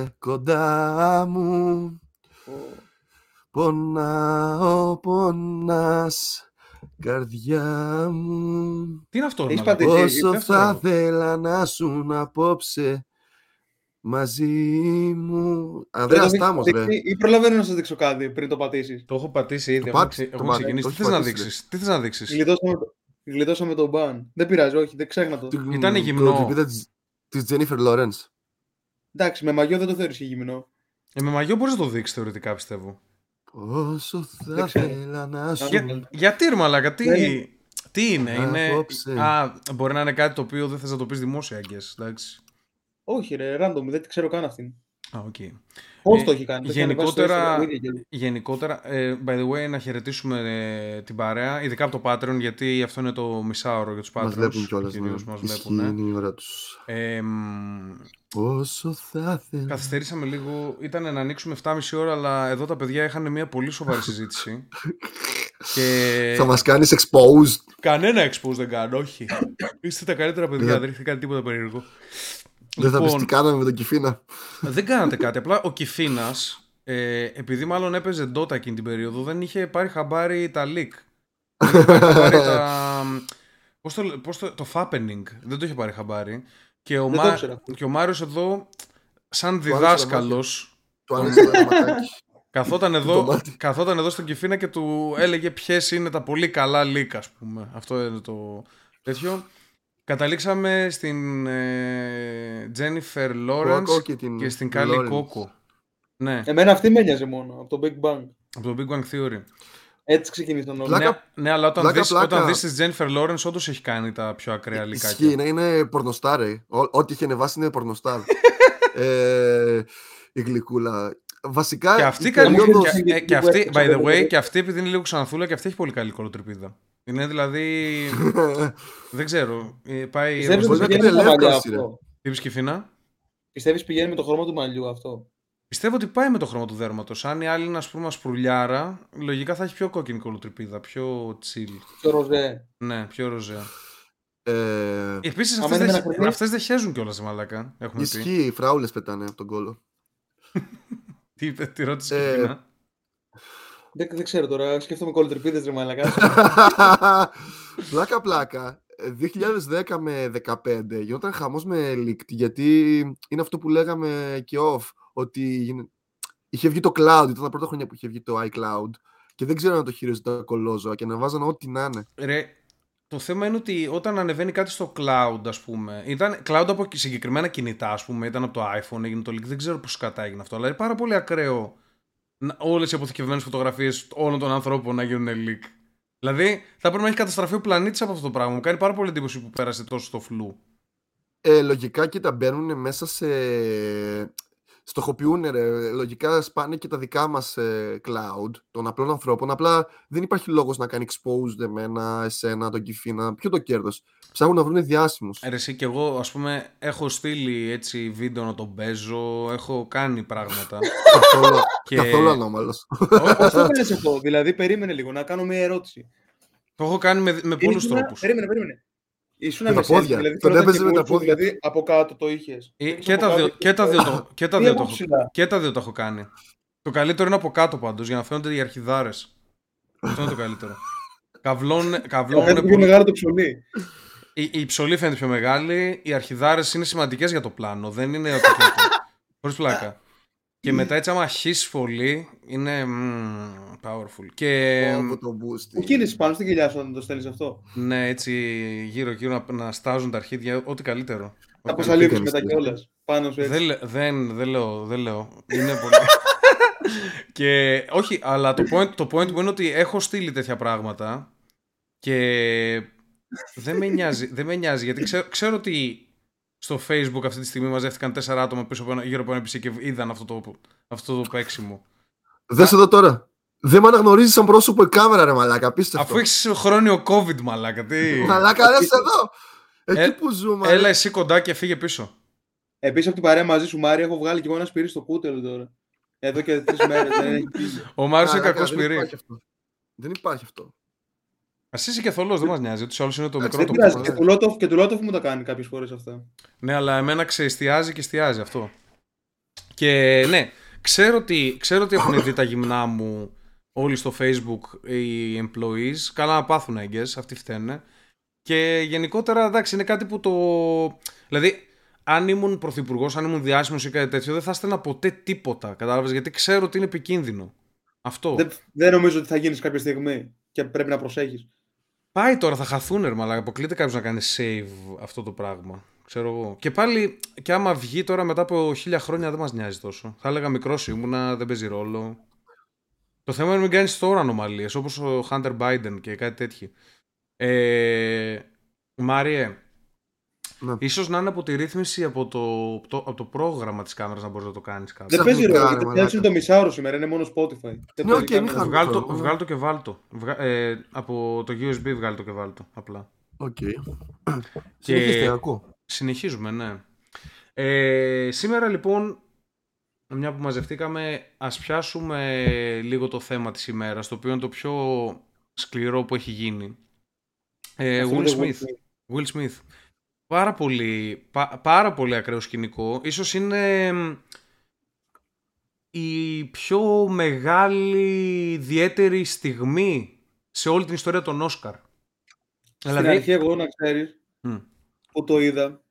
είσαι κοντά μου Πονάω, πονάς Καρδιά μου Τι είναι αυτό, ρε Έχεις μαλάκα; πατήσει. Όσο τι αυτό; θα ήθελα να σου απόψε μαζί μου. Ανδρέα Δεν το Στάμος, έχεις ρε. πατήσει Ή προλαβαίνω να σου δείξω κάτι πριν το πατήσεις. Το έχω πατήσει ήδη. Το Έχουμε, πάτησε, ξε- το έχουμε πάτησε, ξεκινήσει. το Τι θες να έχεις πατήσει, δείξεις. Τι θες να δείξεις; Γλιτώσαμε, το- γλιτώσαμε τον μπαν. Δεν πειράζει, όχι, δεν ξέχνα το. Την- Ήτανε το γυμνό. τρυπίδα της- της Jennifer Lawrence. Εντάξει, με μαγιό δεν το θεωρείς και γυμνό. Ε, με μαγιό μπορείς να το δείξεις θεωρητικά πιστεύω. Όσο θα Δεν ξέρω. ήθελα να σου... Για- Γιατί ρε μαλάκα, τι, Δεν- τι είναι, είναι... Απόψε. Α, μπορεί να είναι κάτι το οποίο δεν θες να το πεις δημόσια, I guess, εντάξει. Όχι, ρε, random, δεν τη ξέρω καν αυτήν. Α, οκ. Πώς Ε, το έχει κάνει. το έχει γενικότερα- ανεβάσει στο Instagram, ίδια και- Γενικότερα, ε, by the way, να χαιρετήσουμε ε, την παρέα, ειδικά από το Patreon, γιατί αυτό είναι το μισάωρο για τους Patreons. Μας βλέπουν κιόλας, ναι. κυρίως μας Ισχύει, βλέπουν. είναι η ώρα τους. Ε, μ, Όσο θα ήθελα... καθυστερήσαμε λίγο, ήταν να ανοίξουμε 7,5 ώρα, αλλά εδώ τα παιδιά είχαν μια πολύ σοβαρή συζήτηση. και Θα μας κάνεις exposed. κανένα expose δεν κάνω, όχι. Είστε τα καλύτερα παιδιά, δεν έχετε κάνει τίποτα περίεργο. Δεν θα πεις Λοιπόν, τι κάναμε με τον Κιφίνα. Δεν κάνατε κάτι. Απλά ο Κυφίνα, ε, επειδή μάλλον έπαιζε Dota εκείνη την περίοδο, δεν είχε πάρει χαμπάρι τα leak. Δεν είχε πάρει χαμπάρι τα. Πώς το, πώς το, το fappening. Δεν το είχε πάρει χαμπάρι. Και ο, Δεν το Μα... ήξερα αυτό. και ο Μάριος εδώ, σαν άνοιξε τα διδάσκαλος, Του άνοιξε το ματάκι. καθόταν Το εδώ, μάτι. καθόταν εδώ στον Κυφίνα και του έλεγε ποιες είναι τα πολύ καλά leak, ας πούμε. Αυτό είναι το τέτοιο. Καταλήξαμε στην ε, Jennifer Lawrence Κόκο και την και στην Κάλι Lawrence. Κόκο. Ναι, Εμένα αυτή με ένοιαζε μόνο, από το Big Bang. από το Big Bang Theory. Έτσι ξεκινήσαν όλα. Πλάκα- Ναι, ναι, αλλά όταν πλάκα, δεις, πλάκα. όταν δεις τη Jennifer Lawrence, όντως έχει κάνει τα πιο ακραία Ισχύει, λικάκια. είναι, είναι πορνοστάρ, ρε. Ό- Ό,τι είχε ανεβάσει είναι πορνοστάρ. ε, η γλυκούλα. Βασικά. Και αυτή, η καλή, περίοδος- και, ε, και αυτή, West, by the ξέρω way, εγώ. και αυτή επειδή είναι λίγο ξανθούλα και αυτή έχει πολύ καλή κολοτρυπίδα. Είναι δηλαδή, δεν ξέρω, ε, πάει... Πιστεύεις Μπορεί ότι να πηγαίνει κάνει με τα μαλλιά ελεύθερωση, ρε. αυτό. Τι είπες, Κιφίνα; Πιστεύεις πηγαίνει με το χρώμα του μαλλιού αυτό; Πιστεύω ότι πάει με το χρώμα του δέρματος. Αν η άλλη είναι, ας πούμε, σπρουλιάρα, λογικά θα έχει πιο κόκκινη κολοτρυπίδα, πιο chill. Το ροζέ. Ναι, πιο ροζέα. ε, Επίσης Άμα αυτές, είναι δεν, με ένα χαρτί. αυτές δεν χέζουν κιόλας, σε μαλακά. Έχουμε πει. ισχύει, οι φράουλες πετάνε από τον κόλο. Τι είπε, τι ρώτησε Ε, Κιφίνα. Δεν, δεν ξέρω τώρα, σκέφτομαι κολοτρυπίδες ρε μαλακά. πλάκα πλάκα. Ε, 2010 με 2015 γινόταν χαμός με leaked γιατί είναι αυτό που λέγαμε και off ότι γίνε- είχε βγει το cloud, ήταν τα πρώτα χρόνια που είχε βγει το iCloud και δεν ξέρω να το χειρίζεται τα κολόζωα και ανεβάζαν ό,τι να είναι. Ρε, το θέμα είναι ότι όταν ανεβαίνει κάτι στο cloud, ας πούμε, ήταν cloud από συγκεκριμένα κινητά, ας πούμε, ήταν από το iPhone, έγινε το leak, δεν ξέρω πώς κατά έγινε αυτό, αλλά είναι πάρα πολύ ακραίο να- όλες οι αποθηκευμένες φωτογραφίες όλων των ανθρώπων να γίνουν leak. Δηλαδή, θα πρέπει να έχει καταστραφεί ο πλανήτης από αυτό το πράγμα. Μου κάνει πάρα πολύ εντύπωση που πέρασε τόσο στο φλου. Ε, λογικά και τα μπαίνουν μέσα σε... Στοχοποιούν, ρε. Λογικά σπάνε και τα δικά μας ε, cloud των απλών ανθρώπων. Απλά δεν υπάρχει λόγος να κάνει exposed εμένα, εσένα, τον Κιφίνα. Ποιο το κέρδος; Ψάχνουν να βρουν διάσημους. Ε, Ρε, εσύ και εγώ, ας πούμε, έχω στείλει έτσι βίντεο να τον παίζω, έχω κάνει πράγματα. καθόλου, και- καθόλου ανώμαλος. Πώς το έκανες αυτό, δηλαδή περίμενε λίγο να κάνω μια ερώτηση. Το έχω κάνει με, με πολλούς Ήσουνα- τρόπους. Περίμενε, περίμενε. Ήσουν Με τα με selfie, πόδια. Δηλαδή, Τον φαινόταν έπαιζε και με τα μουρτσου, πόδια. Δηλαδή από κάτω το είχες. Ε, Είχες και, από τα δύο, κάτω και, τα δύο, το, και, τα Τι δύο από το έχω, ψηλά. και τα δύο τα έχω κάνει. Το καλύτερο είναι από κάτω πάντως, για να φαίνονται οι αρχιδάρες. Αυτό είναι το καλύτερο. Καυλώνουν, καυλώνουν Φαίνεται πιο πολύ. μεγάλο το ψωλί. Η, η ψωλή φαίνεται πιο μεγάλη, οι αρχιδάρες είναι σημαντικές για το πλάνο, δεν είναι ότι και αυτό. Χωρίς πλάκα. Και μετά έτσι άμα χύσεις πολύ, είναι μμμ, powerful. Και Από το boost. Πού κίνησες πάνω στην κοιλιά σου όταν το στέλνεις αυτό; ναι, έτσι γύρω γύρω να, να στάζουν τα αρχίδια, ό,τι καλύτερο. Θα Ό,τι καλύτερο. αποσαλείβεις κάνεις μετά τώρα. κιόλας. Πάνω σου έτσι. Δεν, λέ- δεν, δεν λέω, δεν λέω. Είναι πολύ. και όχι, αλλά το point, το point μου είναι ότι έχω στείλει τέτοια πράγματα και δεν με νοιάζει, δεν με νοιάζει γιατί ξέρω, ξέρω ότι στο facebook αυτή τη στιγμή μαζεύτηκαν τέσσερα άτομα πίσω από ένα, γύρω από ένα PC και είδαν αυτό το, αυτό το παίξιμο. Δες εδώ τώρα. Δεν με αναγνωρίζεις σαν πρόσωπο η κάμερα, ρε Μαλάκα. Απίστευτο. Αφού έχεις χρόνιο covid μαλάκα, τι. Μαλάκα, δες εδώ. Εκεί Ε, που ζούμε. Έλα εσύ κοντά και φύγε πίσω. Επίσης από την παρέα μαζί σου, Μάρια, έχω βγάλει κι εγώ ένα σπυρί στο κούτελο τώρα. Εδώ και τρεις μέρες δεν έχει φύγει. Ο Μάριος είναι Μαλάκα, κακός δεν σπυρί. υπάρχει αυτό. Δεν υπάρχει αυτό. Α είσαι και θολός, δεν μας νοιάζει. Ούτω ή άλλω είναι το Εντάξει, μικρό Δεν το πειράζει. ναι. Και του Λότοφ- Και του Λότοφ μου τα κάνει κάποιες φορές αυτά. Ναι, αλλά εμένα ξεεστιάζει και εστιάζει αυτό. Και ναι, ξέρω ότι, ξέρω ότι έχουν δει τα γυμνά μου όλοι στο facebook οι employees. Καλά να πάθουν έγκες, αυτοί φταίνε. Και γενικότερα εντάξει είναι κάτι που το... Δηλαδή αν ήμουν πρωθυπουργός, αν ήμουν διάσημος ή κάτι τέτοιο, δεν θα έστελνα ποτέ τίποτα. Κατάλαβες; Γιατί ξέρω ότι είναι επικίνδυνο. Αυτό. Δεν, δεν νομίζω ότι θα γίνεις κάποια στιγμή και πρέπει να προσέχεις. Πάει τώρα, θα χαθούν ρε αλλά αποκλείται κάποιος να κάνει save αυτό το πράγμα. Ξέρω εγώ. Και πάλι, και άμα βγει τώρα μετά από χίλια χρόνια δεν μας νοιάζει τόσο. Θα έλεγα μικρός ήμουνα, δεν παίζει ρόλο. Το θέμα είναι να μην κάνεις τώρα ανομαλίες όπως ο Hunter Biden και κάτι τέτοιο. Ε, Μάριε, ναι. Ίσως να είναι από τη ρύθμιση από το, το, από το πρόγραμμα της κάμερας να μπορείς να το κάνεις κάτι. Δεν παίζει ρόλο, γιατί είναι το μισάωρο σήμερα, είναι μόνο Spotify. Ναι, okay, βγάλ, το, βγάλ το και βάλ το. Βγα, ε, από το USB βγάλ το και βάλ το, απλά. OK. Okay. Και... Συνεχίζουμε, ναι. Ε, σήμερα λοιπόν, μια που μαζευτήκαμε, ας πιάσουμε λίγο το θέμα της ημέρας, το οποίο είναι το πιο σκληρό που έχει γίνει. Ε, Will Smith. Will Smith. Πάρα πολύ, πάρα πολύ ακραίο σκηνικό. Ίσως είναι η πιο μεγάλη ιδιαίτερη στιγμή σε όλη την ιστορία των Όσκαρ. Στην δηλαδή... αρχή εγώ να ξέρεις που το είδα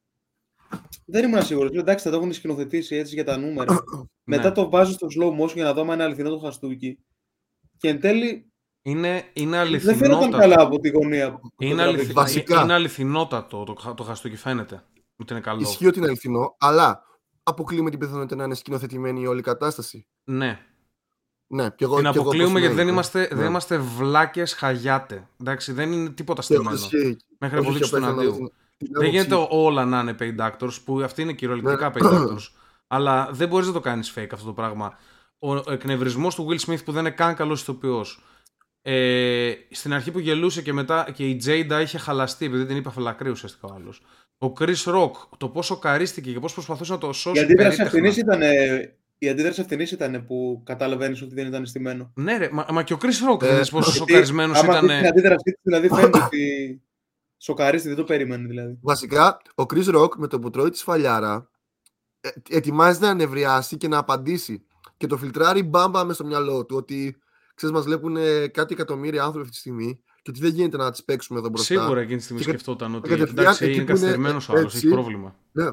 δεν ήμουν σίγουρος. Εντάξει θα το έχουν σκηνοθετήσει έτσι για τα νούμερα. Μετά ναι. το βάζω στο slow motion για να δω αν είναι αληθινό το χαστούκι. Και εν τέλει είναι, είναι αληθινότατο. Δεν φαίνονταν καλά από τη γωνία. Είναι, αληθι... Βασικά. είναι αληθινότατο το, το χαστούκι, φαίνεται. Ότι είναι καλό. Ισχύει ότι είναι αληθινό, αλλά αποκλείουμε την πιθανότητα να είναι σκηνοθετημένη η όλη κατάσταση. Ναι. Ναι, και εγώ, την αποκλείουμε γιατί δεν είμαστε, ναι. δεν είμαστε βλάκες χαγιάτε. Εντάξει, δεν είναι τίποτα στημένο. Μέχρι να αποδείξεις τον αντίο. Δεν γίνεται όλα να είναι paid actors, που αυτή είναι κυριολεκτικά ναι. paid actors. αλλά δεν μπορείς να το κάνεις fake αυτό το πράγμα. Ο εκνευρισμό του Will Smith που δεν είναι καν καλός ηθοποιός ε, στην αρχή που γελούσε και μετά και η Τζέιντα είχε χαλαστεί επειδή την είπε αφαλακρή ουσιαστικά ο άλλος. Ο Chris Rock, το πόσο καρίστηκε και πώς προσπαθούσε να το σώσει. Η αντίδραση αυτήν ήταν, η αντίδραση αυτήν ήταν που καταλαβαίνεις ότι δεν ήταν στημένο. Ναι, ρε, μα, μα και ο Chris Rock ε, δεν πόσο σοκαρισμένος ήταν. Την αντίδραση του δηλαδή φαίνεται ότι σοκαρίστη, δεν το περίμενε δηλαδή. Βασικά, ο Chris Rock με το που τρώει τη σφαλιάρα ε, ετοιμάζει να ανεβριάσει και να απαντήσει. Και το φιλτράρει μπάμπα μες στο μυαλό του ότι ξέρεις, μας βλέπουν κάτι εκατομμύρια άνθρωποι αυτή τη στιγμή και ότι δεν γίνεται να τις παίξουμε εδώ μπροστά. Σίγουρα εκείνη τη στιγμή και, σκεφτόταν ότι εντάξει, είναι καθυστερημένος ο άλλος, έχει πρόβλημα. Ναι.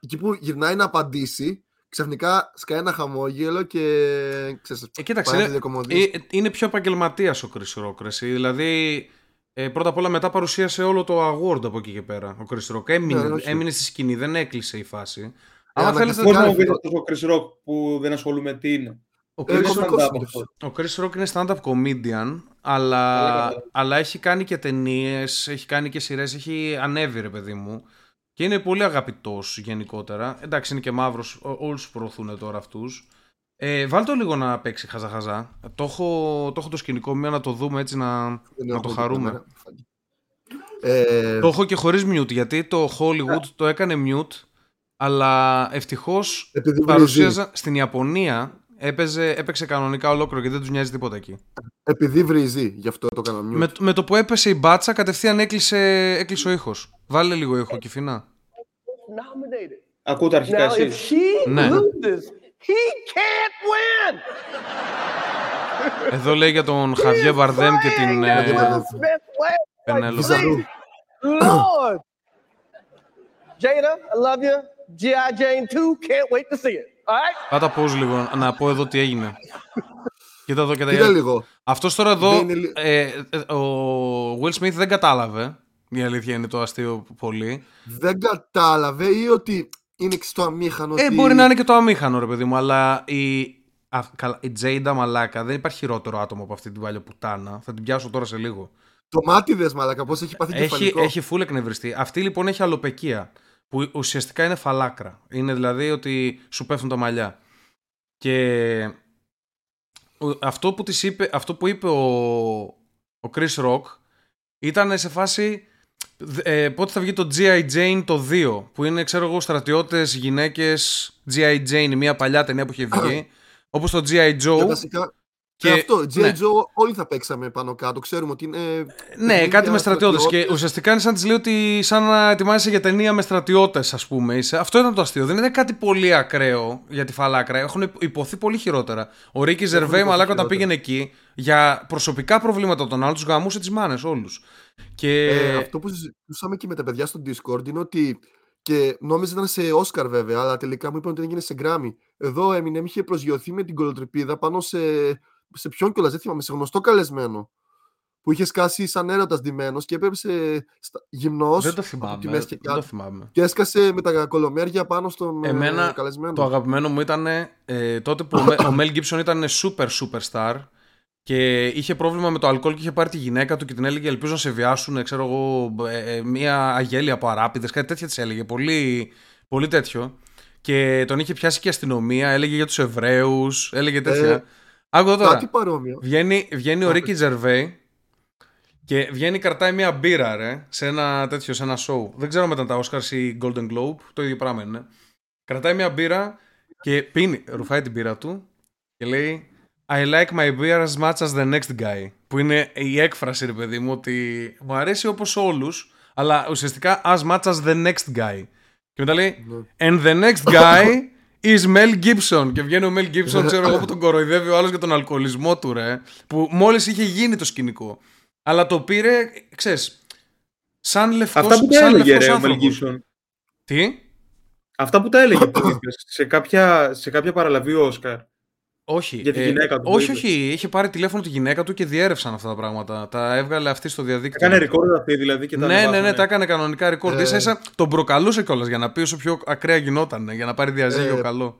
Εκεί που γυρνάει να απαντήσει, ξαφνικά σκάει ένα χαμόγελο και ξέρεις, ε, κοίταξε, είναι, ε, είναι πιο επαγγελματίας ο Chris Rock. Δηλαδή, ε, πρώτα απ' όλα μετά παρουσίασε όλο το award από εκεί και πέρα. Ο Chris Rock έμεινε, ναι, έμεινε στη σκηνή, δεν έκλεισε η φάση. Ε, Αλλά θέλετε να μου πείτε ο Chris Rock που δεν ασχολούμαι τι είναι; Ο Chris, Rock, ο Chris Rock είναι stand-up comedian, αλλά, αλλά έχει κάνει και ταινίες, έχει κάνει και σειρές, έχει ανέβει ρε παιδί μου. Και είναι πολύ αγαπητός γενικότερα. Εντάξει, είναι και μαύρος, όλους τους προωθούν τώρα αυτούς. Ε, βάλ το λίγο να παίξει χαζά-χαζά. Το έχω, το έχω το σκηνικό μία να το δούμε έτσι να, να το χαρούμε. Ε... Το έχω και χωρίς mute γιατί το Hollywood το έκανε mute, αλλά ευτυχώς παρουσίαζα στην Ιαπωνία έπαιζε, έπαιξε κανονικά ολόκληρο και δεν τους νοιάζει τίποτα εκεί. Επειδή βρίζει, γι' αυτό το έκανα με, με το που έπεσε η μπάτσα, κατευθείαν έκλεισε, έκλεισε ο ήχος. Βάλε λίγο ήχο, Κυφίνα. Ακούτε αρχικά εσύ. Ναι. Εδώ λέει για τον Χαβιέ Βαρδέμ και την Πενέλο. Jada, I love you. G.I. Jane 2, can't wait to see it. Πάτα pause λίγο, να πω εδώ τι έγινε. Κοίτα εδώ και τα Κοίτα λίγο. Αυτός τώρα εδώ, ε, ε, ο Will Smith δεν κατάλαβε. Η αλήθεια είναι το αστείο πολύ. Δεν κατάλαβε ή ότι είναι και στο αμήχανο. Ε, μπορεί να είναι και το αμήχανο, ρε παιδί μου, αλλά η, η Τζέιντα Μαλάκα δεν υπάρχει χειρότερο άτομο από αυτή την παλιά πουτάνα. Θα την πιάσω τώρα σε λίγο. Το μάτι δες, Μαλάκα, πώς έχει πάθει έχει, κεφαλικό. Έχει φούλ εκνευριστεί. Αυτή λοιπόν έχει αλοπεκία που ουσιαστικά είναι φαλάκρα. Είναι δηλαδή ότι σου πέφτουν τα μαλλιά. Και αυτό που, της είπε, αυτό που είπε ο, ο Chris Rock ήταν σε φάση ε, πότε θα βγει το G.I. Jane το 2 που είναι ξέρω εγώ στρατιώτες, γυναίκες G.I. Jane, μια παλιά ταινία που είχε βγει όπως το G.I. Joe Και, αυτό, G.I. Ναι. Joe όλοι θα παίξαμε πάνω κάτω. Ξέρουμε ότι είναι. Ναι, κάτι με στρατιώτες. Και ουσιαστικά είναι σαν της λέει ότι σαν να ετοιμάζεσαι για ταινία με στρατιώτες, ας πούμε. Είσαι. Αυτό ήταν το αστείο. Δεν είναι κάτι πολύ ακραίο για τη φαλάκρα. Έχουν υποθεί πολύ χειρότερα. Ο Ρίκη Ζερβέη, μαλάκα, όταν πήγαινε εκεί για προσωπικά προβλήματα των άλλων, τους γαμούσε τις μάνες όλους. Και... Ε, αυτό που συζητούσαμε και με τα παιδιά στο Discord είναι ότι. Και νόμιζα ήταν σε Όσκαρ βέβαια, αλλά τελικά μου είπαν ότι έγινε σε Grammy. Εδώ έμεινε, είχε προσγειωθεί με την κολοτρυπίδα πάνω σε σε ποιον κιόλας, δεν θυμάμαι, σε γνωστό καλεσμένο. Που είχε σκάσει σαν έρωτας ντυμένος και έπεσε γυμνός. Δεν το θυμάμαι. Τη μέση και, δεν το θυμάμαι. και έσκασε με τα κολομέρια πάνω στον ε, Εμένα, καλεσμένο. Το αγαπημένο μου ήταν ε, τότε που ο Μέλ Γκίψον ήταν super superstar και είχε πρόβλημα με το αλκοόλ και είχε πάρει τη γυναίκα του και την έλεγε Ελπίζω να σε βιάσουν, ξέρω εγώ, ε, ε μια αγέλια από αράπηδες, κάτι τέτοια της έλεγε. Πολύ, πολύ τέτοιο. Και τον είχε πιάσει και η αστυνομία, έλεγε για τους Εβραίους, έλεγε τέτοια. Ε, Άκου τώρα. Κάτι παρόμοιο. Βγαίνει, βγαίνει ο Ρίκη Τζερβέη και βγαίνει κρατάει μια μπύρα ρε, σε ένα τέτοιο, σε ένα show. Δεν ξέρω μετά τα Oscars ή Golden Globe, το ίδιο πράγμα είναι. Κρατάει μια μπύρα και πίνει, ρουφάει την μπύρα του και λέει I like my beer as much as the next guy. Που είναι η έκφραση, ρε παιδί μου, ότι μου αρέσει όπως όλους, αλλά ουσιαστικά as much as the next guy. Και μετά λέει ναι. And the next guy is Mel Gibson. Και βγαίνει ο Mel Gibson, ξέρω εγώ που τον κοροϊδεύει ο άλλος για τον αλκοολισμό του, ρε. Που μόλις είχε γίνει το σκηνικό. Αλλά το πήρε, ξέρεις, σαν λευκό Αυτά που τα έλεγε, ρε, ο Mel Gibson. Τι; Αυτά που τα έλεγε σε, κάποια, σε κάποια παραλαβή ο Όσκαρ. Όχι. Για τη ε, γυναίκα του. όχι, όχι. Είχε πάρει τηλέφωνο τη γυναίκα του και διέρευσαν αυτά τα πράγματα. Τα έβγαλε αυτή στο διαδίκτυο. Έκανε record αυτή δηλαδή και τα Ναι, ναι, ναι, τα έκανε κανονικά record. Ε... σα τον προκαλούσε κιόλας για να πει όσο πιο ακραία γινόταν, για να πάρει διαζύγιο ε... καλό.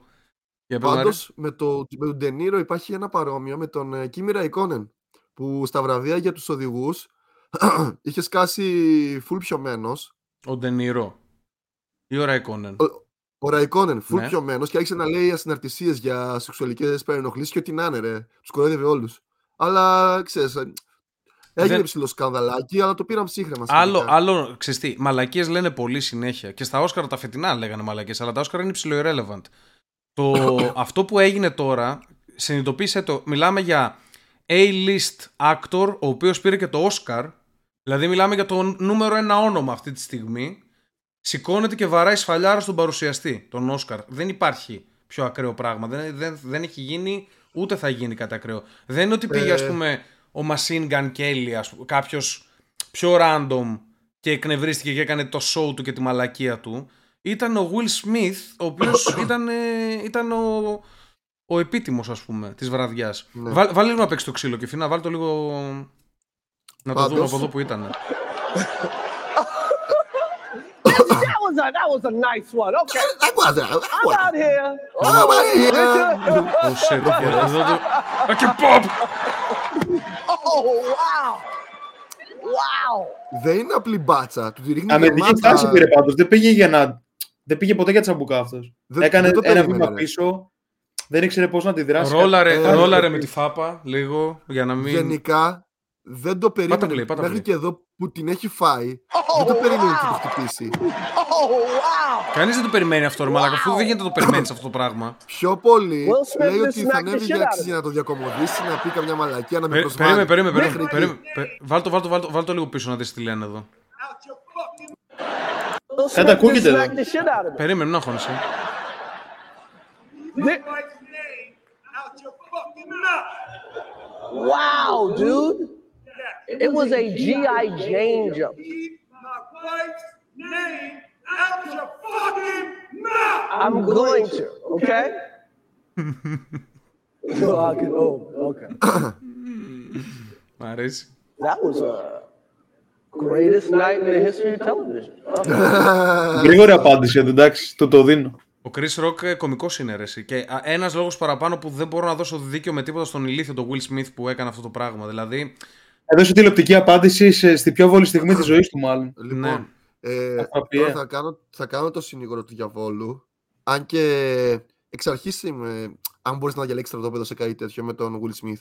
Πάντως με, το, με τον Ντενίρο υπάρχει ένα παρόμοιο με τον Κίμηρα Ικόνεν. Που στα βραβεία για τους οδηγούς είχε σκάσει full πιωμένος. Ο Ντενίρο. Ή ο Ραϊκόνεν. Ο Ραϊκόνεν, φουλ ναι. πιωμένος και άρχισε να λέει ασυναρτησίες για σεξουαλικές παρενοχλήσεις και ό,τι να είναι, ρε. Τους κοροϊδεύε όλους. Αλλά ξέρεις, ε, Έγινε Δεν... ψηλό σκανδαλάκι, αλλά το πήραν ψύχρεμα. Άλλο, άλλο τι, μαλακίες λένε πολύ συνέχεια. Και στα Όσκαρα τα φετινά λέγανε μαλακίες, αλλά τα Όσκαρα είναι ψηλό irrelevant. Το, αυτό που έγινε τώρα, συνειδητοποίησε το, μιλάμε για A-list actor, ο οποίος πήρε και το Όσκαρ. Δηλαδή, μιλάμε για το νούμερο ένα όνομα αυτή τη στιγμή σηκώνεται και βαράει σφαλιάρα στον παρουσιαστή, τον Όσκαρ. Δεν υπάρχει πιο ακραίο πράγμα. Δεν, δεν, δεν έχει γίνει, ούτε θα γίνει κάτι ακραίο. Δεν είναι ότι πήγε, ας ε. πούμε, ο Machine Gun Kelly, κάποιος πιο random και εκνευρίστηκε και έκανε το show του και τη μαλακία του. Ήταν ο Will Smith, ο οποίος ήταν, ήταν ο, ο επίτιμος, ας πούμε, της βραδιάς. Ναι. Βάλε λίγο να παίξει το ξύλο και φίνα, βάλει το λίγο. Να το δούμε από εδώ που ήταν. was a that was a nice one. Okay. That was a, I'm out here. Oh, I'm out here. oh shit. I can pop. Oh wow. Wow. Δεν είναι απλή μπάτσα. Του τη ρίχνει Αμυντική στάση πήρε πάντως. Δεν πήγε για να... Δεν πήγε ποτέ για τσαμπουκά αυτός. Έκανε ένα βήμα πίσω. Δεν ήξερε πώς να αντιδράσει. Ρόλαρε, ε, ρόλαρε με τη φάπα λίγο για να μην... Γενικά δεν το περίμενε. Πάτα play, πάτα Μέχρι και εδώ που την έχει φάει, oh, δεν το περίμενε wow. ότι το χτυπήσει. Oh, wow. Κανείς δεν το περιμένει αυτό, ρε Μαλάκα, αφού δεν γίνεται να το περιμένεις αυτό το πράγμα. Πιο πολύ λέει ότι θα ανέβει για, για να το διακομωδήσει, να πει καμιά μαλακία, να με προσβάλλει. Περίμενε, περίμενε. περίμενε. Βάλ το, βάλ το, βάλ το λίγο πίσω να δεις τι λένε εδώ. Δεν τα ακούγεται εδώ. Περίμενε, μην αγχώνεσαι. Wow, dude. It was a G.I. Jane jump. My wife's name out your fucking mouth. I'm going to, okay? so I can, oh, okay. Μ' αρέσει. That was a greatest night in the history of television. Γρήγορη απάντηση, εντάξει, το το δίνω. Ο Chris Rock κωμικός είναι ρε. Και ένας λόγος παραπάνω που δεν μπορώ να δώσω δίκιο με τίποτα στον ηλίθιο, τον Will Smith που έκανε αυτό το πράγμα. Δηλαδή, Έδωσε τηλεοπτική απάντηση στη πιο βόλη στιγμή της ζωής του, μάλλον. Λοιπόν, ναι. ε, τώρα θα κάνω, θα κάνω το συνήγορο του διαβόλου. Αν και εξ αρχής είμαι. Αν μπορείς να διαλέξεις στρατόπεδο σε κάτι τέτοιο με τον Will Smith.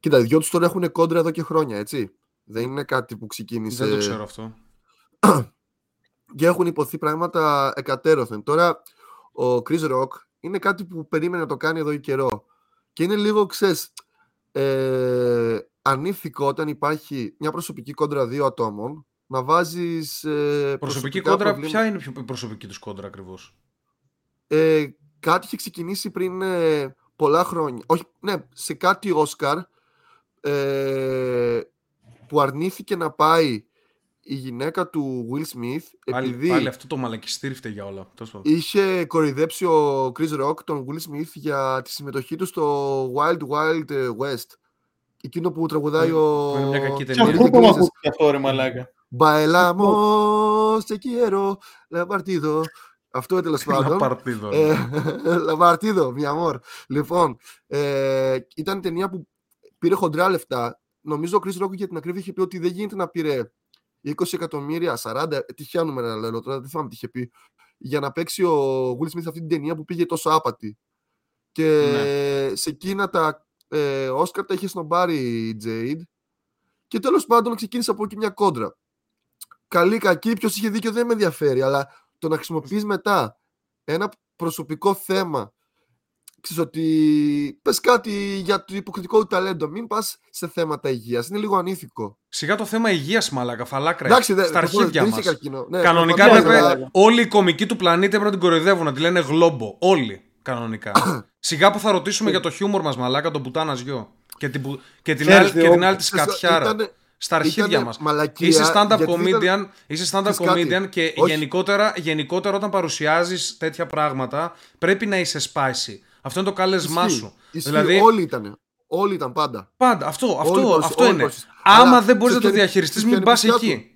Κοίτα, οι δυο τους τώρα έχουν κόντρα εδώ και χρόνια, έτσι. Δεν είναι κάτι που ξεκίνησε. Δεν το ξέρω αυτό. και έχουν υποθεί πράγματα εκατέρωθεν. Τώρα, ο Chris Rock είναι κάτι που περίμενε να το κάνει εδώ και καιρό. Και είναι λίγο, ξέρεις, ε, ανήθικο όταν υπάρχει μια προσωπική κόντρα δύο ατόμων να βάζεις. Ε, προσωπική κόντρα, προβλήμα... ποια είναι η προσωπική τους κόντρα ακριβώς; Ε, κάτι είχε ξεκινήσει πριν ε, πολλά χρόνια. Όχι, ναι, σε κάτι Όσκαρ ε, που αρνήθηκε να πάει η γυναίκα του Will Smith πάλι, επειδή πάλι αυτό το μαλακιστήρι φταίει για όλα. Είχε κοροϊδέψει ο Chris Rock τον Will Smith για τη συμμετοχή του στο Wild Wild West. Εκείνο που τραγουδάει ο... Είναι μια κακή ταινία. Αυτό που ακούσει αυτό ρε μαλάκα. Bailamos te quiero, la partido. Αυτό τέλος πάντων. Λαπαρτίδο. La partido, mi amor. Λοιπόν, ε, ήταν ταινία που πήρε χοντρά λεφτά. Νομίζω ο Chris Rock για την ακρίβεια είχε πει ότι δεν γίνεται να πήρε 20 εκατομμύρια, 40, τυχαία νούμερα λέω τώρα, δεν θυμάμαι τι είχε πει, για να παίξει ο Will Smith αυτή την ταινία που πήγε τόσο άπατη. Και ναι. σε εκείνα τα ε, Oscar τα είχε σνομπάρει η Jade και τέλος πάντων ξεκίνησε από εκεί μια κόντρα. Καλή, κακή, ποιος είχε δίκιο δεν με ενδιαφέρει, αλλά το να χρησιμοποιείς μετά ένα προσωπικό θέμα ξέρεις ότι πες κάτι για το υποκριτικό του ταλέντο, μην πας σε θέματα υγείας, είναι λίγο ανήθικο. Σιγά το θέμα υγείας μαλάκα, φαλάκρα, Εντάξει, στα αρχίδια μας. Ναι, κανονικά έπρεπε όλοι οι κομικοί του πλανήτη έπρεπε να την κοροϊδεύουν, να τη λένε γλόμπο, όλοι κανονικά. Σιγά που θα ρωτήσουμε για το χιούμορ μας μαλάκα, τον πουτάνα γιο. Και την, και την, άλλη, και την άλλη της σκατιάρα στα αρχίδια μας. Είσαι stand-up comedian, ήταν... είσαι stand-up comedian και γενικότερα, γενικότερα όταν παρουσιάζεις τέτοια πράγματα πρέπει να είσαι spicy. Αυτό είναι το κάλεσμά σου. Ισχύει. Δηλαδή... Όλοι ήταν. Όλοι ήταν πάντα. Πάντα. Αυτό, αυτό, αυτό είναι. Άμα δεν μπορείς να το διαχειριστείς, μην πας εκεί.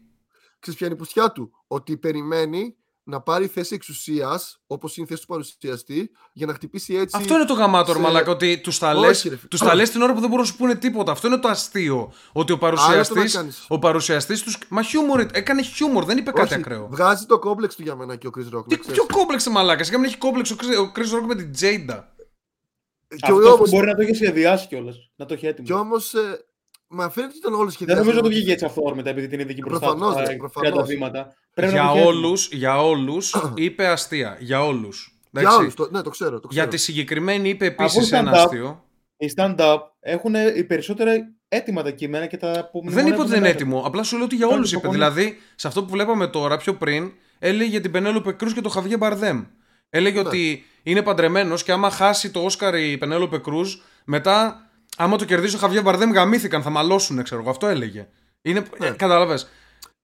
Ξέρεις ποια είναι η πουστιά του. Ότι περιμένει να πάρει θέση εξουσίας, όπως είναι η θέση του παρουσιαστή, για να χτυπήσει έτσι. Αυτό είναι το γαμάτο, σε... μαλάκα. Ότι τους τα λε τους την ώρα που δεν μπορούν να σου πούνε τίποτα. Αυτό είναι το αστείο. Ότι ο παρουσιαστή. Ο παρουσιαστής του. Μα χιούμορ, έκανε χιούμορ, δεν είπε Όχι, κάτι ακραίο. Βγάζει το κόμπλεξ του για μένα και ο Chris Rock. Τι, ποιο κόμπλεξ, μαλάκα. Σιγά μην έχει κόμπλεξ ο Chris Rock με την Τζέιντα. Αυτό όμως... μπορεί να το είχε σχεδιάσει κιόλας. Να το έχει έτοιμο. Κι όμως. Ε, μα φαίνεται ότι ήταν όλο σχεδιασμένο. Δεν νομίζω ότι το βγήκε έτσι μετά επειδή την είδε εκεί μπροστά του τα βήματα. για, όλους, για όλους είπε αστεία. Για όλους. Για όλους, το, ναι, το ξέρω, το ξέρω. Για τη συγκεκριμένη είπε επίσης ένα αστείο. Οι stand-up έχουν οι περισσότερα έτοιμα τα κείμενα και τα που Δεν είπε ότι δεν είναι έτοιμο. Απλά σου λέω ότι για όλους είπε. Δηλαδή, σε αυτό που βλέπαμε τώρα πιο πριν, έλεγε για την Πενέλοπε Κρούς και τον Χαβιέ Μπαρδέμ. Έλεγε ναι. ότι είναι παντρεμένος και άμα χάσει το Όσκαρ η Πενέλοπε Κρούζ, μετά, άμα το κερδίσει ο Χαβιέ Μπαρδέμ, γαμήθηκαν, θα μαλώσουν, ξέρω εγώ. Αυτό έλεγε. Είναι, ναι. Κατάλαβες.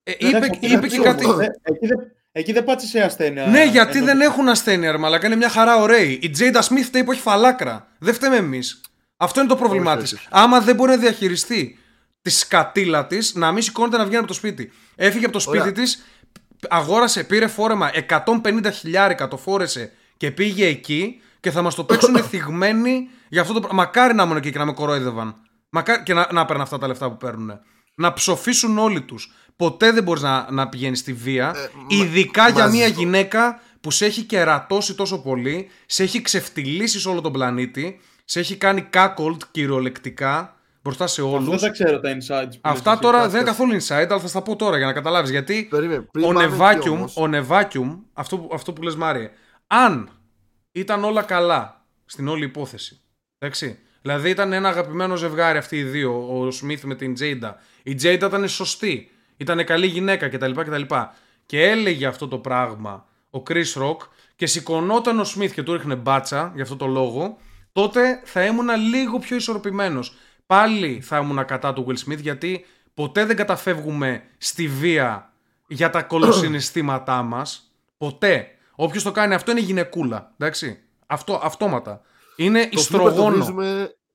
Ε, είπε, είπε και κάτι. Ε, εκεί δεν, εκεί δεν πάτησε ασθένεια. Ναι, γιατί δεν έχουν ασθένεια, ρε Μαλάκα. Είναι μια χαρά ωραίοι. Η Τζέιντα Σμιθ φταίει που έχει φαλάκρα. Δεν φταίμε εμείς. Αυτό είναι το πρόβλημά της. Άμα δεν μπορεί να διαχειριστεί τη σκατήλα της, να μην σηκώνεται να βγαίνει από το σπίτι. Έφυγε από το σπίτι της, αγόρασε, πήρε φόρεμα 150 χιλιάρικα, το φόρεσε και πήγε εκεί και θα μας το παίξουν θυγμένοι για αυτό το Μακάρι να ήμουν εκεί και να με κορόιδευαν. Μακάρι και να, να παίρνουν αυτά τα λεφτά που παίρνουν. Να ψοφήσουν όλοι τους. Ποτέ δεν μπορείς να, να πηγαίνεις στη βία. Ε, ειδικά για μια γυναίκα που σε έχει κερατώσει τόσο πολύ, σε έχει ξεφτυλίσει όλο τον πλανήτη, σε έχει κάνει κάκολτ κυριολεκτικά μπροστά σε όλους. Δεν τα ξέρω τα insights. Αυτά τώρα δεν είναι καθόλου inside, αλλά θα στα πω τώρα για να καταλάβεις. Γιατί ο Nevacuum, ο Nevacuum, αυτό, αυτό που λες Μάριε, αν ήταν όλα καλά στην όλη υπόθεση. Εντάξει. Δηλαδή ήταν ένα αγαπημένο ζευγάρι αυτοί οι δύο, ο Σμιθ με την Τζέιντα. Η Τζέιντα ήταν σωστή. Ήταν καλή γυναίκα κτλ. κτλ. Και έλεγε αυτό το πράγμα ο Chris Rock και σηκωνόταν ο Σμιθ και του ρίχνε μπάτσα για αυτό το λόγο, τότε θα ήμουν λίγο πιο ισορροπημένος. Πάλι θα ήμουν κατά του Will Smith γιατί ποτέ δεν καταφεύγουμε στη βία για τα κολοσυναισθήματά μας. Ποτέ. Όποιος το κάνει αυτό είναι γυναικούλα. Εντάξει. Αυτό, αυτόματα. Είναι ιστρογόνο.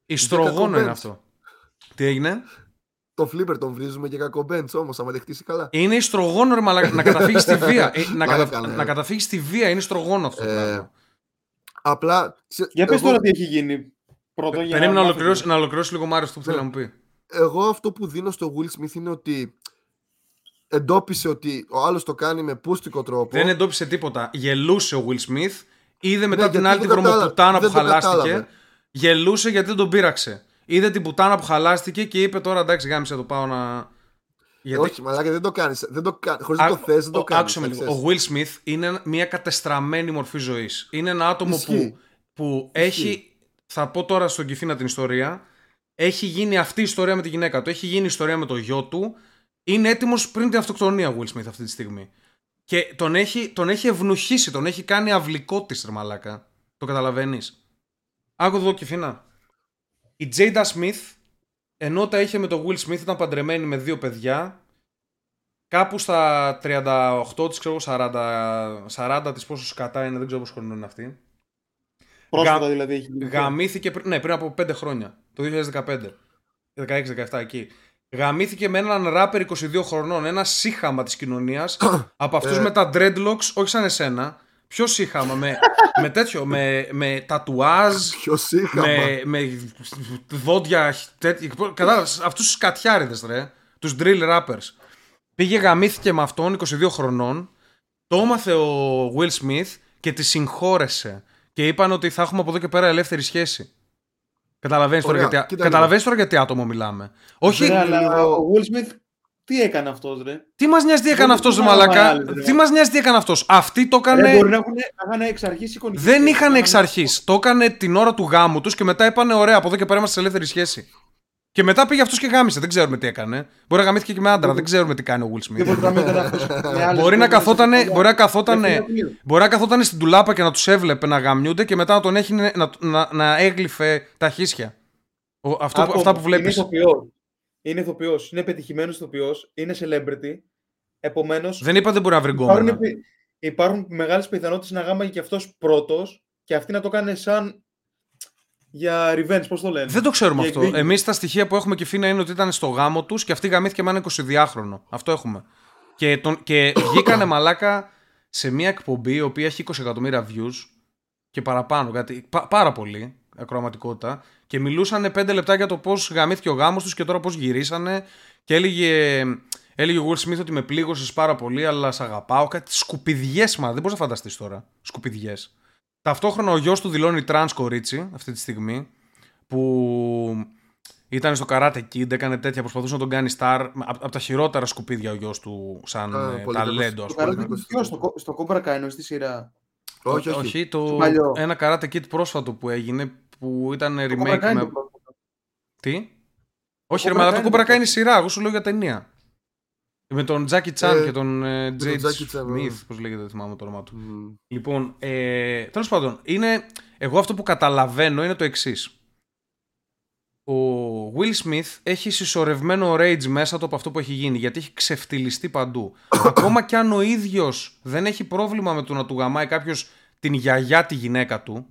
Ιστρογόνο είναι αυτό. Τι έγινε; Το flipper τον βρίζουμε και κακομπέντ όμως, άμα δεν καλά. Είναι ιστρογόνο, ρε να καταφύγεις στη βία. Ε, να, κατα... να καταφύγεις στη βία είναι ιστρογόνο αυτό. Ε, απλά. Για πες τώρα τι έχει γίνει. Πρώτο, για Περίμενα να ολοκληρώσει, να ολοκληρώσει λίγο Μάριο αυτό που θέλει να μου πει. Εγώ αυτό που δίνω στο Will Smith είναι ότι εντόπισε ότι ο άλλος το κάνει με πούστικο τρόπο. Δεν εντόπισε τίποτα. Γελούσε ο Will Smith. Είδε μετά ναι, την άλλη την βρωμοπουτάνα που χαλάστηκε. Γελούσε γιατί δεν τον πείραξε. Είδε την πουτάνα που χαλάστηκε και είπε τώρα εντάξει, γάμισε το πάω να. Γιατί... Όχι, μαλάκα δεν το κάνεις. Δεν το κάνει. Χωρίς να το θες, δεν το κάνεις. Άκουσε με λίγο. Ο Will Smith είναι μια κατεστραμμένη μορφή ζωής. Είναι ένα άτομο που, που έχει. Θα πω τώρα στον Κιφίνα την ιστορία. έχει γίνει αυτή η ιστορία με τη γυναίκα του, έχει γίνει η ιστορία με το γιο του, είναι έτοιμος πριν την αυτοκτονία Will Smith αυτή τη στιγμή. Και τον έχει, τον έχει ευνουχίσει, τον έχει κάνει αυλικό της μαλάκα. Το καταλαβαίνεις. Άκου εδώ και φίνα. Η Jada Smith, ενώ τα είχε με τον Will Smith, ήταν παντρεμένη με δύο παιδιά. Κάπου στα 38 της, ξέρω 40, 40 της πόσο σκατά είναι, δεν ξέρω πόσο χρόνο είναι αυτή. Πρόσφατα δηλαδή έχει Γαμήθηκε, ναι, πριν από 5 χρόνια, το 2015. 16-17 εκεί. Γαμήθηκε με έναν ράπερ 22 χρονών, ένα σύχαμα της κοινωνίας από αυτούς ε. με τα dreadlocks, όχι σαν εσένα. Ποιο σύχαμα, με, με τέτοιο, με, με τατουάζ. Ποιο σύχαμα. Με, με δόντια. Κατάλαβες αυτούς τους κατιάριδες, ρε. Τους drill rappers. Πήγε γαμήθηκε με αυτόν 22 χρονών. Το έμαθε ο Will Smith και τη συγχώρεσε. Και είπαν ότι θα έχουμε από εδώ και πέρα ελεύθερη σχέση. Καταλαβαίνεις τώρα, γιατί... Καταλαβαίνεις τώρα γιατί άτομο μιλάμε. Όχι. Ναι, αλλά ο Will Smith τι έκανε αυτός, ρε; Τι μας νοιάζει τι έκανε αυτός, ρε Μαλακά; Τι μας νοιάζει τι έκανε αυτός; Αυτοί το έκανε. μπορεί να έχουν εξ αρχής Δεν είχαν εξ αρχής. Το έκανε την ώρα του γάμου τους και μετά είπαν: Ωραία, από εδώ και πέρα είμαστε σε ελεύθερη σχέση. Και μετά πήγε αυτός και γάμισε. Δεν ξέρουμε τι έκανε. Μπορεί να γαμήθηκε και με άντρα. Δεν ξέρουμε τι κάνει ο Will Smith. μπορεί να καθότανε, μπορεί να καθότανε, μπορεί να καθότανε στην τουλάπα και να τους έβλεπε να γαμιούνται και μετά να τον έχει να, να, να έγλυφε τα χίσια. Αυτό, Άκου, αυτά που βλέπεις. Είναι ηθοποιός. Είναι ηθοποιός. Είναι πετυχημένος ηθοποιός. Είναι celebrity. Επομένως. Δεν είπα δεν μπορεί να βρει Υπάρχουν, υπάρχουν μεγάλες πιθανότητες να γάμαγε και αυτός πρώτος και αυτοί να το κάνει σαν για revenge, πώς το λένε; Δεν το ξέρουμε αυτό. Εμείς τα στοιχεία που έχουμε και φίνα είναι ότι ήταν στο γάμο τους και αυτή γαμήθηκε με ένα 22χρονο. Αυτό έχουμε. Και, τον, και βγήκανε μαλάκα σε μια εκπομπή η οποία έχει 20 εκατομμύρια views και παραπάνω. Γιατί, πά, πάρα πολύ ακροαματικότητα. Και μιλούσαν 5 λεπτά για το πώς γαμήθηκε ο γάμος τους και τώρα πώς γυρίσανε. Και έλεγε, έλεγε ο Will Smith ότι με πλήγωσες πάρα πολύ, αλλά σε αγαπάω. Κάτι σκουπιδιές, μα δεν μπορείς να φανταστείς τώρα. Σκουπιδιές. Ταυτόχρονα ο γιος του δηλώνει τρανς κορίτσι αυτή τη στιγμή που ήταν στο Karate Kid, έκανε τέτοια, προσπαθούσε να τον κάνει star από τα χειρότερα σκουπίδια ο γιος του σαν ε, ταλέντο. Στο, στο, στο Cobra Kai στη σειρά; Όχι, όχι. όχι το, ένα Karate Kid πρόσφατο που έγινε που ήταν remake με... Τι; Όχι ρε, αλλά το Cobra Kai είναι σειρά, εγώ σου λέω για ταινία. Με τον Τζάκι Τσάν ε, και τον Τζέιτς Σμιθ, πώς λέγεται, δεν θυμάμαι το όνομα του. Mm. Λοιπόν, ε, τέλος πάντων, είναι, εγώ αυτό που καταλαβαίνω είναι το εξής. Ο Will Smith έχει συσσωρευμένο rage μέσα του από αυτό που έχει γίνει, γιατί έχει ξεφτυλιστεί παντού. Ακόμα κι αν ο ίδιος δεν έχει πρόβλημα με το να του γαμάει κάποιος την γιαγιά τη γυναίκα του,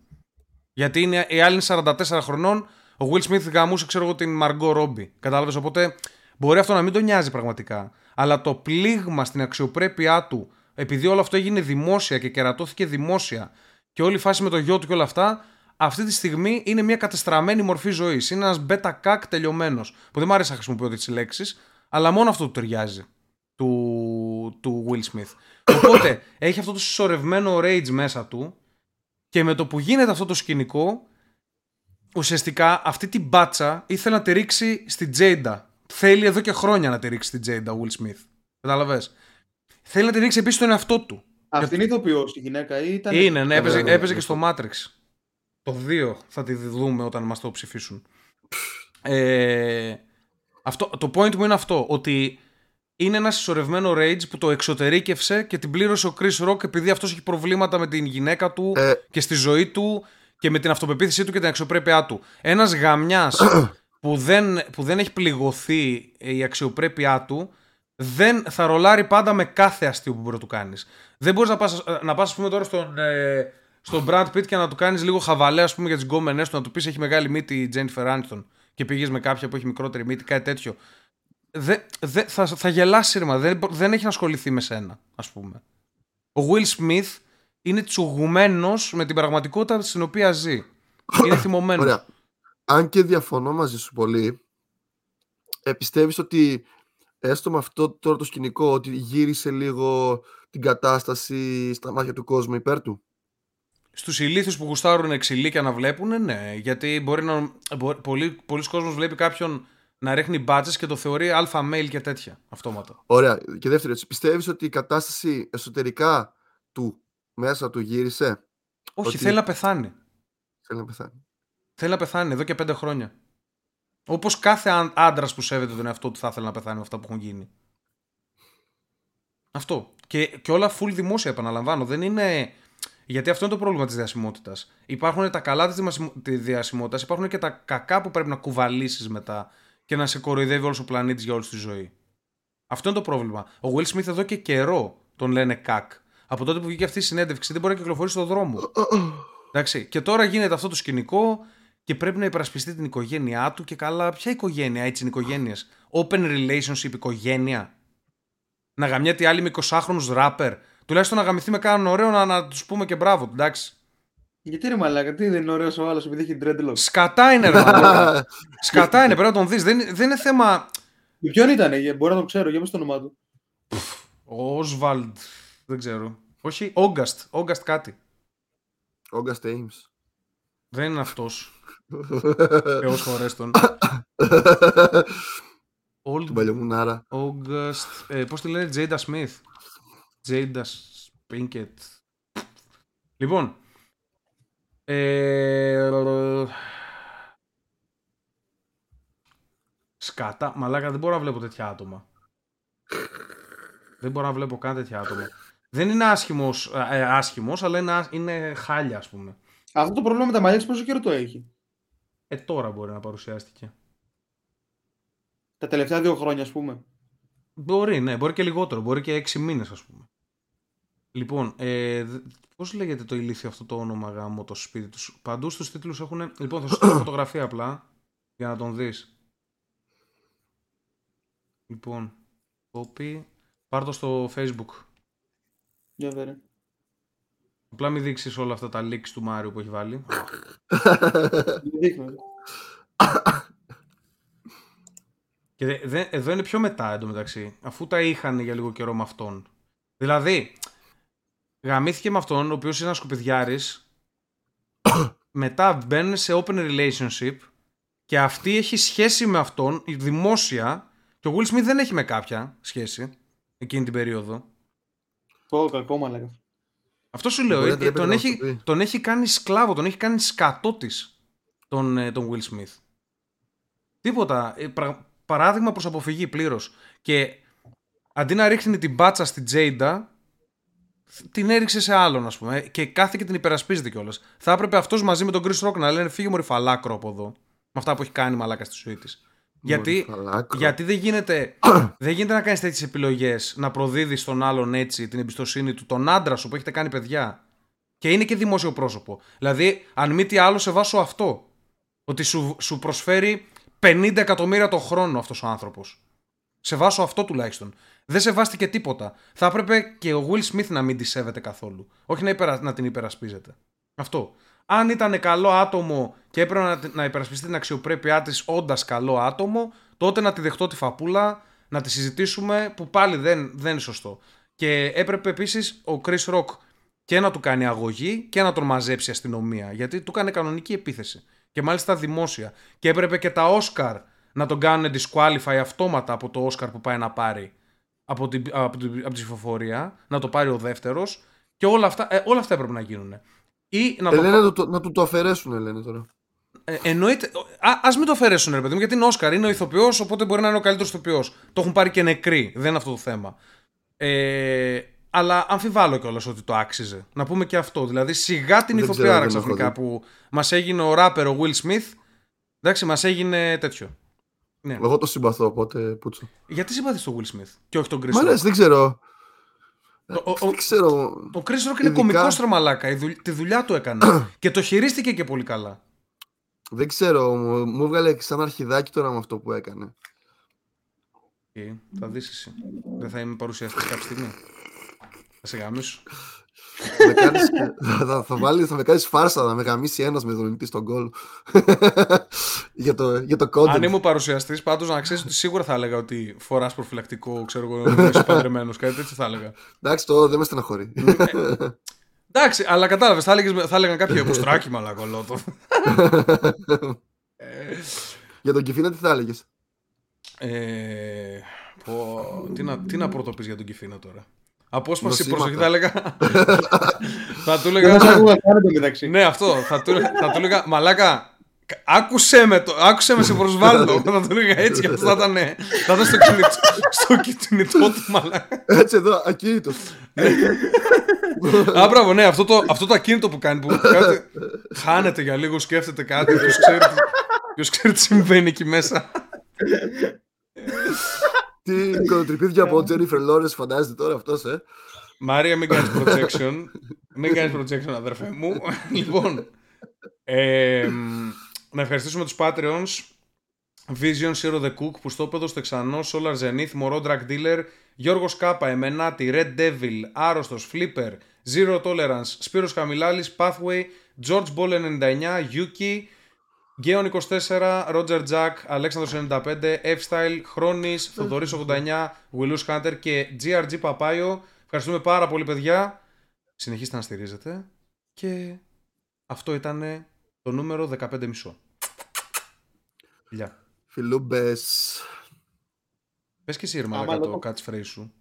γιατί είναι, η άλλη είναι 44 χρονών, ο Will Smith γαμούσε, ξέρω εγώ, την Margot Robbie. Κατάλαβες, οπότε μπορεί αυτό να μην τον νοιάζει πραγματικά αλλά το πλήγμα στην αξιοπρέπειά του, επειδή όλο αυτό έγινε δημόσια και κερατώθηκε δημόσια και όλη η φάση με το γιο του και όλα αυτά, αυτή τη στιγμή είναι μια κατεστραμμένη μορφή ζωής. Είναι ένας beta κακ τελειωμένος. Που δεν μου αρέσει να χρησιμοποιώ τι λέξεις, αλλά μόνο αυτό του ταιριάζει. Του, του Will Smith. Οπότε έχει αυτό το συσσωρευμένο rage μέσα του και με το που γίνεται αυτό το σκηνικό, ουσιαστικά αυτή την μπάτσα ήθελε να τη ρίξει στην Τζέιντα θέλει εδώ και χρόνια να τη ρίξει την Τζέιντα Will Smith. Κατάλαβες; Θέλει να τη ρίξει επίσης τον εαυτό του. Αυτή είναι ηθοποιό η γυναίκα ή ήταν. Είναι, ναι, έπαιζε, έπαιζε και στο Matrix. Το 2 θα τη δούμε όταν μας το ψηφίσουν. Ε, αυτό, το point μου είναι αυτό. Ότι είναι ένα συσσωρευμένο rage που το εξωτερήκευσε και την πλήρωσε ο Chris Rock επειδή αυτός έχει προβλήματα με την γυναίκα του ε. και στη ζωή του και με την αυτοπεποίθησή του και την αξιοπρέπειά του. Ένας γαμιάς που δεν, που δεν έχει πληγωθεί η αξιοπρέπειά του, δεν θα ρολάρει πάντα με κάθε αστείο που μπορεί να του κάνεις. Δεν μπορείς να πας, να πας, πούμε, τώρα στον, ε, στον Brad Pitt και να του κάνεις λίγο χαβαλέ ας πούμε, για τις γκόμενε του, να του πεις έχει μεγάλη μύτη η Jennifer Aniston και πήγες με κάποια που έχει μικρότερη μύτη, κάτι τέτοιο. Δε, δε, θα, θα γελάσει ρήμα. Δεν, δεν έχει να ασχοληθεί με σένα, ας πούμε. Ο Will Smith είναι τσουγουμένος με την πραγματικότητα στην οποία ζει. Είναι θυμωμένος αν και διαφωνώ μαζί σου πολύ, ε, πιστεύεις ότι έστω με αυτό τώρα το σκηνικό ότι γύρισε λίγο την κατάσταση στα μάτια του κόσμου υπέρ του; Στους ηλίθιους που γουστάρουν εξηλίκια να βλέπουν, ναι. Γιατί μπορεί να. Μπορεί, πολλοί, πολλοί κόσμος βλέπει κάποιον να ρίχνει μπάτζες και το θεωρεί αλφα mail και τέτοια αυτόματα. Ωραία. Και δεύτερο, έτσι, πιστεύεις ότι η κατάσταση εσωτερικά του μέσα του γύρισε; Όχι, θέλει να πεθάνει. Θέλει να πεθάνει. Θέλει να πεθάνει εδώ και πέντε χρόνια. Όπως κάθε άντρας που σέβεται τον εαυτό του θα ήθελε να πεθάνει με αυτά που έχουν γίνει. Αυτό. Και, και όλα full δημόσια, επαναλαμβάνω. Δεν είναι. Γιατί αυτό είναι το πρόβλημα της διασημότητας. Υπάρχουν τα καλά της διασημότητας, υπάρχουν και τα κακά που πρέπει να κουβαλήσεις μετά και να σε κοροϊδεύει όλος ο πλανήτης για όλη τη ζωή. Αυτό είναι το πρόβλημα. Ο Will Smith εδώ και καιρό τον λένε κακ. Από τότε που βγήκε αυτή η συνέντευξη δεν μπορεί να κυκλοφορήσει στον δρόμο. Εντάξει. Και τώρα γίνεται αυτό το σκηνικό και πρέπει να υπερασπιστεί την οικογένειά του και καλά. Ποια οικογένεια, έτσι είναι οικογένειε. Open relationship οικογένεια. Να γαμιέται άλλη με 20χρονου ράπερ. Τουλάχιστον να γαμηθεί με κάνουν ωραίο να, να τους πούμε και μπράβο, εντάξει. Γιατί ρε μαλάκα, τι δεν είναι ωραίος ο άλλος επειδή έχει dreadlock. Σκατά είναι, ρε μαλάκα. Σκατά είναι, πρέπει να τον δεις. Δεν, δεν είναι θέμα. Ποιον ήταν, μπορεί να τον ξέρω, για το όνομά του. Ο Όσβαλντ. Δεν ξέρω. Όχι, Όγκαστ. Όγκαστ κάτι. Όγκαστ Ames. Δεν είναι αυτός. Θεός χωρέστον. Old... Την παλιομουνάρα. August. Ε, Πώς τη λένε, Τζέιντα Σμιθ. Τζέιντα Σπίνκετ. Λοιπόν. Ε, σκάτα. Μαλάκα, δεν μπορώ να βλέπω τέτοια άτομα. δεν μπορώ να βλέπω καν τέτοια άτομα. Δεν είναι άσχημος, ε, άσχημος αλλά είναι, είναι χάλια, ας πούμε. Αυτό το πρόβλημα με τα μαλλιά πόσο καιρό το έχει; Ε, τώρα μπορεί να παρουσιάστηκε. Τα τελευταία δύο χρόνια, ας πούμε. Μπορεί, ναι, μπορεί και λιγότερο. Μπορεί και έξι μήνες, ας πούμε. Λοιπόν, ε, πώς λέγεται το ηλίθιο αυτό το όνομα γάμο το σπίτι τους; Παντού στους τίτλους έχουν. Λοιπόν, θα σου στείλω φωτογραφία απλά για να τον δεις. Λοιπόν, copy. Πάρ το στο facebook. Για βέβαια. Απλά μην δείξεις όλα αυτά τα leaks του Μάριου που έχει βάλει. Και δε, εδώ είναι πιο μετά εντωμεταξύ, αφού τα είχαν για λίγο καιρό με αυτόν. Δηλαδή, γαμήθηκε με αυτόν, ο οποίος είναι ένας σκουπιδιάρης, μετά μπαίνουν σε open relationship και αυτή έχει σχέση με αυτόν, δημόσια, και ο Will Smith δεν έχει με κάποια σχέση εκείνη την περίοδο. Πω, κακό μαλάκα. Αυτό σου λέω, ε, τον, έχει, τον έχει κάνει σκλάβο, τον έχει κάνει σκατό τον, ε, τον Will Smith. Τίποτα. Ε, παράδειγμα προς αποφυγή πλήρως. Και αντί να ρίχνει την μπάτσα στην Τζέιντα, την έριξε σε άλλον, ας πούμε. Και κάθε και την υπερασπίζεται κιόλας. Θα έπρεπε αυτός μαζί με τον Chris Rock να λένε φύγε μωρή φαλάκρο από εδώ. Με αυτά που έχει κάνει μαλάκα στη ζωή της. Γιατί, γιατί δεν γίνεται, δεν γίνεται να κάνεις τέτοιες επιλογές, να προδίδεις τον άλλον έτσι την εμπιστοσύνη του, τον άντρα σου που έχετε κάνει παιδιά. Και είναι και δημόσιο πρόσωπο. Δηλαδή, αν μη τι άλλο, σε βάσω αυτό. Ότι σου, σου προσφέρει 50 εκατομμύρια το χρόνο αυτός ο άνθρωπος. Σε βάσω αυτό τουλάχιστον. Δεν σεβάστηκε τίποτα. Θα έπρεπε και ο Will Smith να μην τη σέβεται καθόλου. Όχι να, υπερα... να την υπερασπίζεται. Αυτό. Αν ήταν καλό άτομο και έπρεπε να, να υπερασπιστεί την αξιοπρέπειά της όντας καλό άτομο, τότε να τη δεχτώ τη φαπούλα, να τη συζητήσουμε, που πάλι δεν, δεν είναι σωστό. Και έπρεπε επίσης ο Chris Rock και να του κάνει αγωγή και να τον μαζέψει η αστυνομία. Γιατί του κάνει κανονική επίθεση και μάλιστα δημόσια. Και έπρεπε και τα Όσκαρ να τον κάνουν disqualify αυτόματα από το Όσκαρ που πάει να πάρει από την, από την, από τη ψηφοφορία, να το πάρει ο δεύτερος. Και όλα αυτά, ε, όλα αυτά έπρεπε να γίνουν. Ή να, ε, το... Λένε το, να του το αφαιρέσουν, λένε τώρα. Ε, εννοείται. Α ας μην το αφαιρέσουν, ρε παιδί μου, γιατί είναι Όσκαρ, είναι ο ηθοποιός, οπότε μπορεί να είναι ο καλύτερος ηθοποιός. Το έχουν πάρει και νεκροί, δεν είναι αυτό το θέμα. Ε, αλλά αμφιβάλλω κιόλας ότι το άξιζε. Να πούμε και αυτό. Δηλαδή, σιγά την ηθοποιάρα ξαφνικά που μας έγινε ο ράπερ ο Will Smith. Εντάξει, μας έγινε τέτοιο. Ναι. Εγώ το συμπαθώ, οπότε πούτσο. Γιατί συμπαθείς τον Will Smith και όχι τον Chris Rock; Μ' δεν ξέρω. Ο, ο, δεν ξέρω. Ο Chris Rock είναι Ειδικά... κωμικός τρομαλάκα. Τη δουλειά του έκανε. και το χειρίστηκε και πολύ καλά. Δεν ξέρω. Μου, μου έβγαλε σαν αρχιδάκι τώρα με αυτό που έκανε. Okay, θα δεις εσύ. Δεν θα είμαι παρουσιαστής κάποια στιγμή. Θα σε γαμίσω. Με κάνεις, θα, θα, βάλεις, θα με κάνεις φάρσα να με γαμίσει ένας με δονητή στον κόλ. για, το, για το content. Αν ήμουν παρουσιαστής, πάντως να ξέρεις ότι σίγουρα θα έλεγα ότι φοράς προφυλακτικό, ξέρω εγώ, είσαι παντρεμένος, κάτι τέτοιο θα έλεγα. Εντάξει, το δεν με στεναχωρεί. Εντάξει, αλλά κατάλαβες, θα, έλεγες, θα έλεγαν κάποιο κουστράκι μαλακολότο. για τον Κιφίνα τι θα έλεγες; Ε, πω, τι, να, τι να πρωτοπείς για τον Κιφίνα τώρα. Απόσπαση προσοχή θα έλεγα. θα του έλεγα. ναι, αυτό. Θα του, θα του έλεγα. Μαλάκα, Άκουσε με, το, άκουσε με σε προσβάλλω. θα το λέγα έτσι και αυτό θα ήταν, θα ήταν στο, κινητό, στο κινητό του μαλάκα. Έτσι εδώ, ακίνητο. Α, μπράβο, ναι, αυτό το, αυτό το ακίνητο που κάνει. Που κάτι, χάνεται για λίγο, σκέφτεται κάτι. Ποιος ξέρει, ποιος ξέρει τι συμβαίνει εκεί μέσα. Τι κολοτριπίδια από Τζένιφερ Λόρες φαντάζεται τώρα αυτός, ε; Μάρια, μην κάνεις projection. μην κάνεις projection, αδερφέ μου. λοιπόν. Ε, να ευχαριστήσουμε τους Patreons Vision, Zero the Cook, που στο πέδο στο Εξανό, Solar Zenith, Μωρό Drag Dealer, Γιώργος Κάπα, Εμενάτη, Red Devil, Άρρωστος, Flipper, Zero Tolerance, Σπύρος Καμιλάλης, Pathway, George Ball 99, Yuki, Γκέον 24, Roger Jack, Αλέξανδρος 95, F-Style, Χρόνης, Θοδωρής 89, Willus Hunter και GRG Παπάιο. Ευχαριστούμε πάρα πολύ παιδιά. Συνεχίστε να στηρίζετε. Και αυτό ήταν το νούμερο 15,5. Φιλιά. Φιλούμπες. Πες και εσύ ρε μαλάκα το catchphrase σου.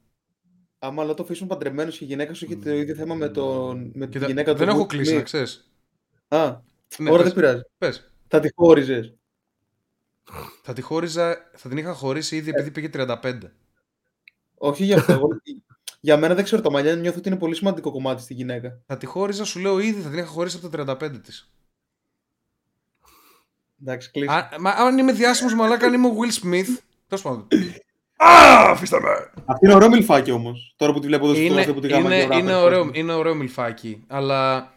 Άμα αλλά το αφήσουν παντρεμένος και η γυναίκα σου έχει το ίδιο θέμα με, τον, με τη γυναίκα του. Δεν έχω κλείσει να ξέρεις. Α, ναι, ώρα δεν πειράζει. Πες. Θα τη χώριζες. Θα τη χώριζα, θα την είχα χωρίσει ήδη επειδή πήγε 35. Όχι γι' αυτό. για μένα δεν ξέρω τα μαλλιά, νιώθω ότι είναι πολύ σημαντικό κομμάτι στη γυναίκα. Θα τη χώριζα, σου λέω ήδη, θα την είχα χωρίσει από τα 35 της. Εντάξει, κλείσει. Μα αν είμαι διάσημος μαλάκα, αν είμαι ο Will Smith, τέλος πάντων. Α, αφήστε με! Αυτή είναι ωραίο μιλφάκι όμως. Τώρα που τη βλέπω εδώ στο είναι, που τη γάμα είναι, είναι, ωραίο, είναι ωραίο μιλφάκι. Αλλά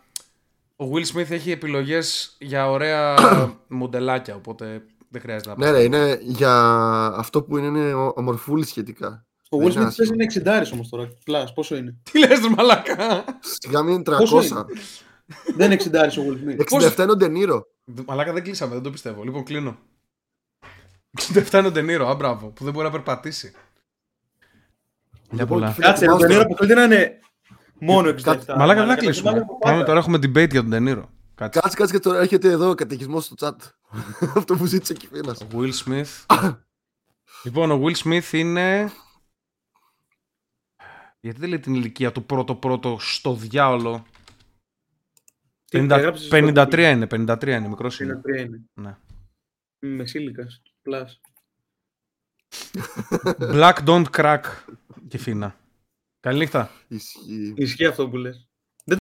ο Will Smith έχει επιλογές για ωραία μοντελάκια. Οπότε δεν χρειάζεται να Ναι, ναι, είναι για αυτό που είναι, είναι ομορφούλης σχετικά. Ο Will Smith παίζει είναι 60 όμως τώρα. Πλάς, πόσο είναι; Τι λες, μαλάκα; Σιγά μην είναι 300. δεν είναι; 60 ο Will Smith. 67 είναι ο Ντενίρο. Μαλάκα δεν κλείσαμε, δεν το πιστεύω. Λοιπόν, κλείνω. 67 είναι ο Ντενίρο, α μπράβο, που δεν μπορεί να περπατήσει. Για πολλά. Κάτσε, ο Ντενίρο που θέλει να είναι μόνο 67. Μαλάκα δεν κλείσουμε. Πάμε τώρα έχουμε debate για τον Ντενίρο. Κάτσε, κάτσε, κάτσε και τώρα έρχεται εδώ ο καταιγισμός στο chat. Αυτό που ζήτησε εκεί πέρα. Ο Will Smith. λοιπόν, ο Will Smith είναι. Γιατί δεν λέει την ηλικία του πρώτο πρώτο στο διάολο; 50, 53 είναι, 53 είναι, μικρός είναι. 53 είναι. Ναι. Μεσήλικας, plus. Black don't crack και φίνα. Καλή νύχτα. Ισχύει. Ισχύει αυτό που λες.